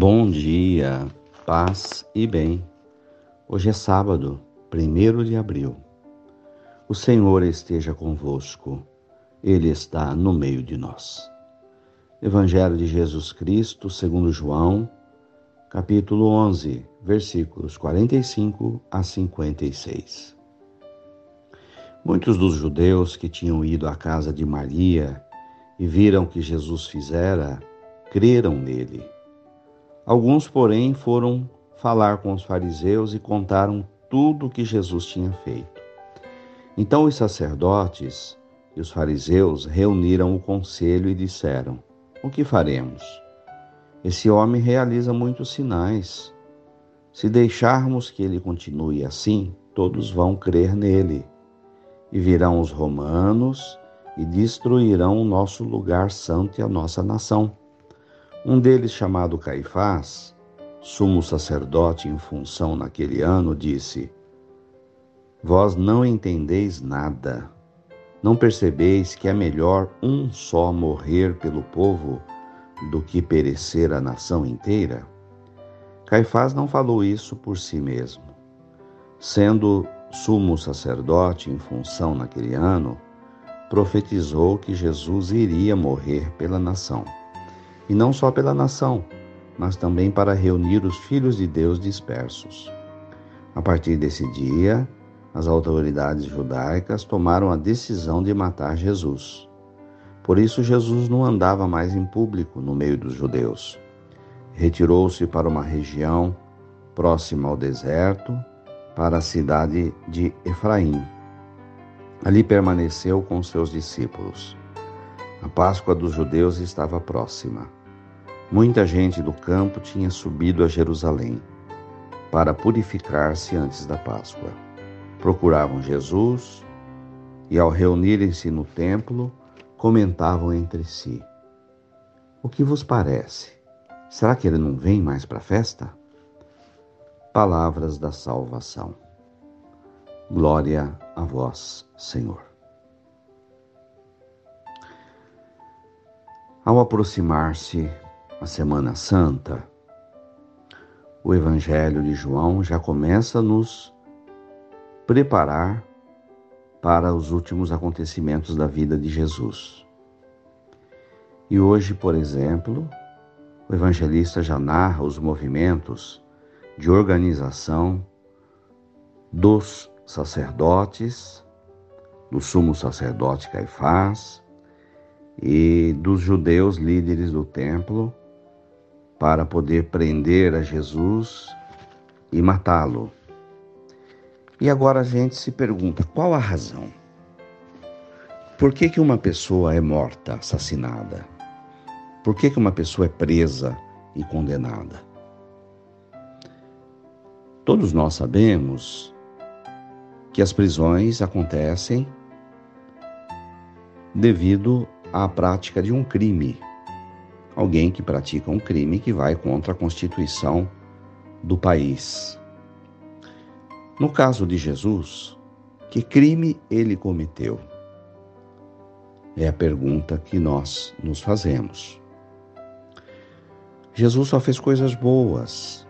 Bom dia, paz e bem. Hoje é sábado, 1 de abril. O Senhor esteja convosco, Ele está no meio de nós. Evangelho de Jesus Cristo, segundo João, capítulo 11, versículos 45 a 56. Muitos dos judeus que tinham ido à casa de Maria e viram o que Jesus fizera, creram nele Alguns, porém, foram falar com os fariseus e contaram tudo o que Jesus tinha feito. Então os sacerdotes e os fariseus reuniram o conselho e disseram: O que faremos? Esse homem realiza muitos sinais. Se deixarmos que ele continue assim, todos vão crer nele. E virão os romanos e destruirão o nosso lugar santo e a nossa nação. Um deles, chamado Caifás, sumo sacerdote em função naquele ano, disse: Vós não entendeis nada. Não percebeis que é melhor um só morrer pelo povo do que perecer a nação inteira? Caifás não falou isso por si mesmo. Sendo sumo sacerdote em função naquele ano, profetizou que Jesus iria morrer pela nação e não só pela nação, mas também para reunir os filhos de Deus dispersos. A partir desse dia, as autoridades judaicas tomaram a decisão de matar Jesus. Por isso, Jesus não andava mais em público no meio dos judeus. Retirou-se para uma região próxima ao deserto, para a cidade de Efraim. Ali permaneceu com seus discípulos. A Páscoa dos judeus estava próxima. Muita gente do campo tinha subido a Jerusalém para purificar-se antes da Páscoa. Procuravam Jesus e, ao reunirem-se no templo, comentavam entre si: O que vos parece? Será que ele não vem mais para a festa? Palavras da salvação. Glória a vós, Senhor. Ao aproximar-se a Semana Santa, o Evangelho de João já começa a nos preparar para os últimos acontecimentos da vida de Jesus. E hoje, por exemplo, o evangelista já narra os movimentos de organização dos sacerdotes, do sumo sacerdote Caifás e dos judeus líderes do templo para poder prender a Jesus e matá-lo. E agora a gente se pergunta: qual a razão? Por que, que uma pessoa é morta, assassinada? Por que, que uma pessoa é presa e condenada? Todos nós sabemos que as prisões acontecem devido à prática de um crime alguém que pratica um crime que vai contra a Constituição do país. No caso de Jesus, que crime ele cometeu? É a pergunta que nós nos fazemos. Jesus só fez coisas boas.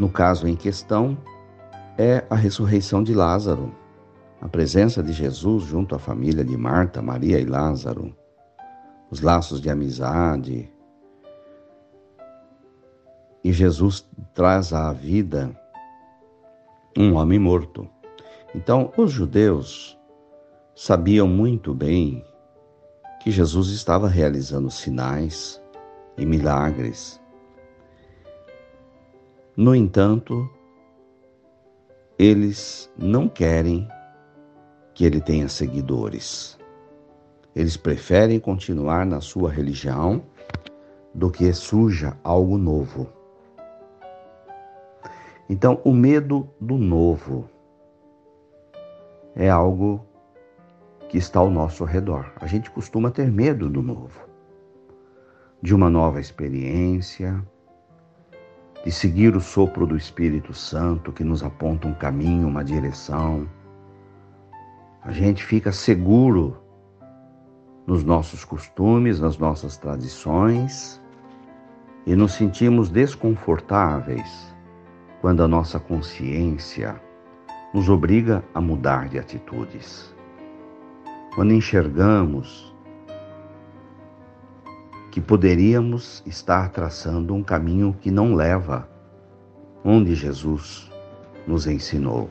No caso em questão, é a ressurreição de Lázaro, a presença de Jesus junto à família de Marta, Maria e Lázaro os laços de amizade. E Jesus traz à vida um homem morto. Então, os judeus sabiam muito bem que Jesus estava realizando sinais e milagres. No entanto, eles não querem que ele tenha seguidores. Eles preferem continuar na sua religião do que surja algo novo. Então, o medo do novo é algo que está ao nosso redor. A gente costuma ter medo do novo, de uma nova experiência, de seguir o sopro do Espírito Santo que nos aponta um caminho, uma direção. A gente fica seguro nos nossos costumes, nas nossas tradições, e nos sentimos desconfortáveis quando a nossa consciência nos obriga a mudar de atitudes. Quando enxergamos que poderíamos estar traçando um caminho que não leva onde Jesus nos ensinou.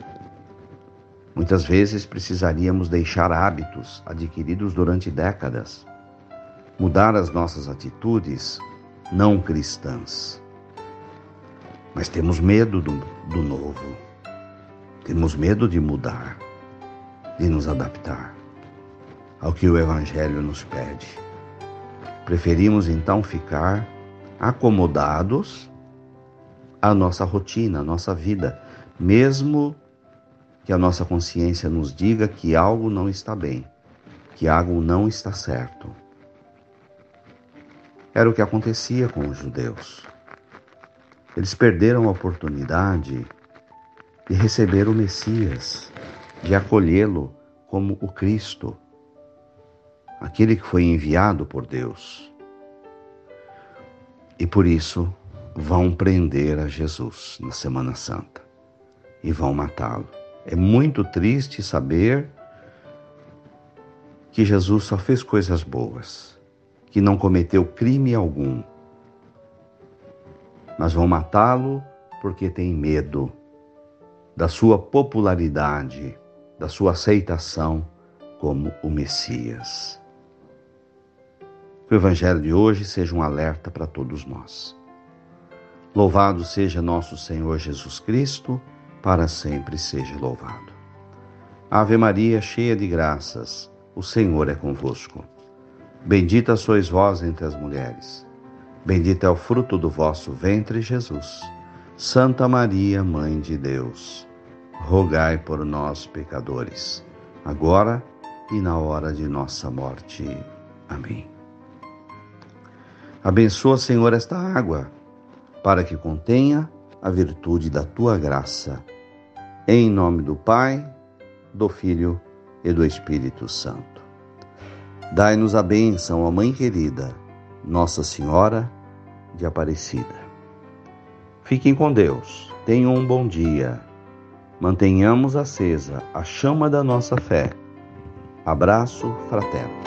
Muitas vezes precisaríamos deixar hábitos adquiridos durante décadas, mudar as nossas atitudes não cristãs. Mas temos medo do, do novo, temos medo de mudar, de nos adaptar ao que o Evangelho nos pede. Preferimos então ficar acomodados à nossa rotina, à nossa vida, mesmo que a nossa consciência nos diga que algo não está bem, que algo não está certo. Era o que acontecia com os judeus. Eles perderam a oportunidade de receber o Messias, de acolhê-lo como o Cristo, aquele que foi enviado por Deus. E por isso vão prender a Jesus na Semana Santa e vão matá-lo. É muito triste saber que Jesus só fez coisas boas que não cometeu crime algum. Mas vão matá-lo porque têm medo da sua popularidade, da sua aceitação como o Messias. Que o Evangelho de hoje seja um alerta para todos nós. Louvado seja nosso Senhor Jesus Cristo, para sempre seja louvado. Ave Maria, cheia de graças, o Senhor é convosco. Bendita sois vós entre as mulheres. Bendito é o fruto do vosso ventre, Jesus. Santa Maria, Mãe de Deus, rogai por nós, pecadores, agora e na hora de nossa morte. Amém. Abençoa, Senhor, esta água, para que contenha a virtude da tua graça. Em nome do Pai, do Filho e do Espírito Santo. Dai-nos a bênção, ó Mãe querida, Nossa Senhora de Aparecida. Fiquem com Deus, tenham um bom dia. Mantenhamos acesa a chama da nossa fé. Abraço fraterno.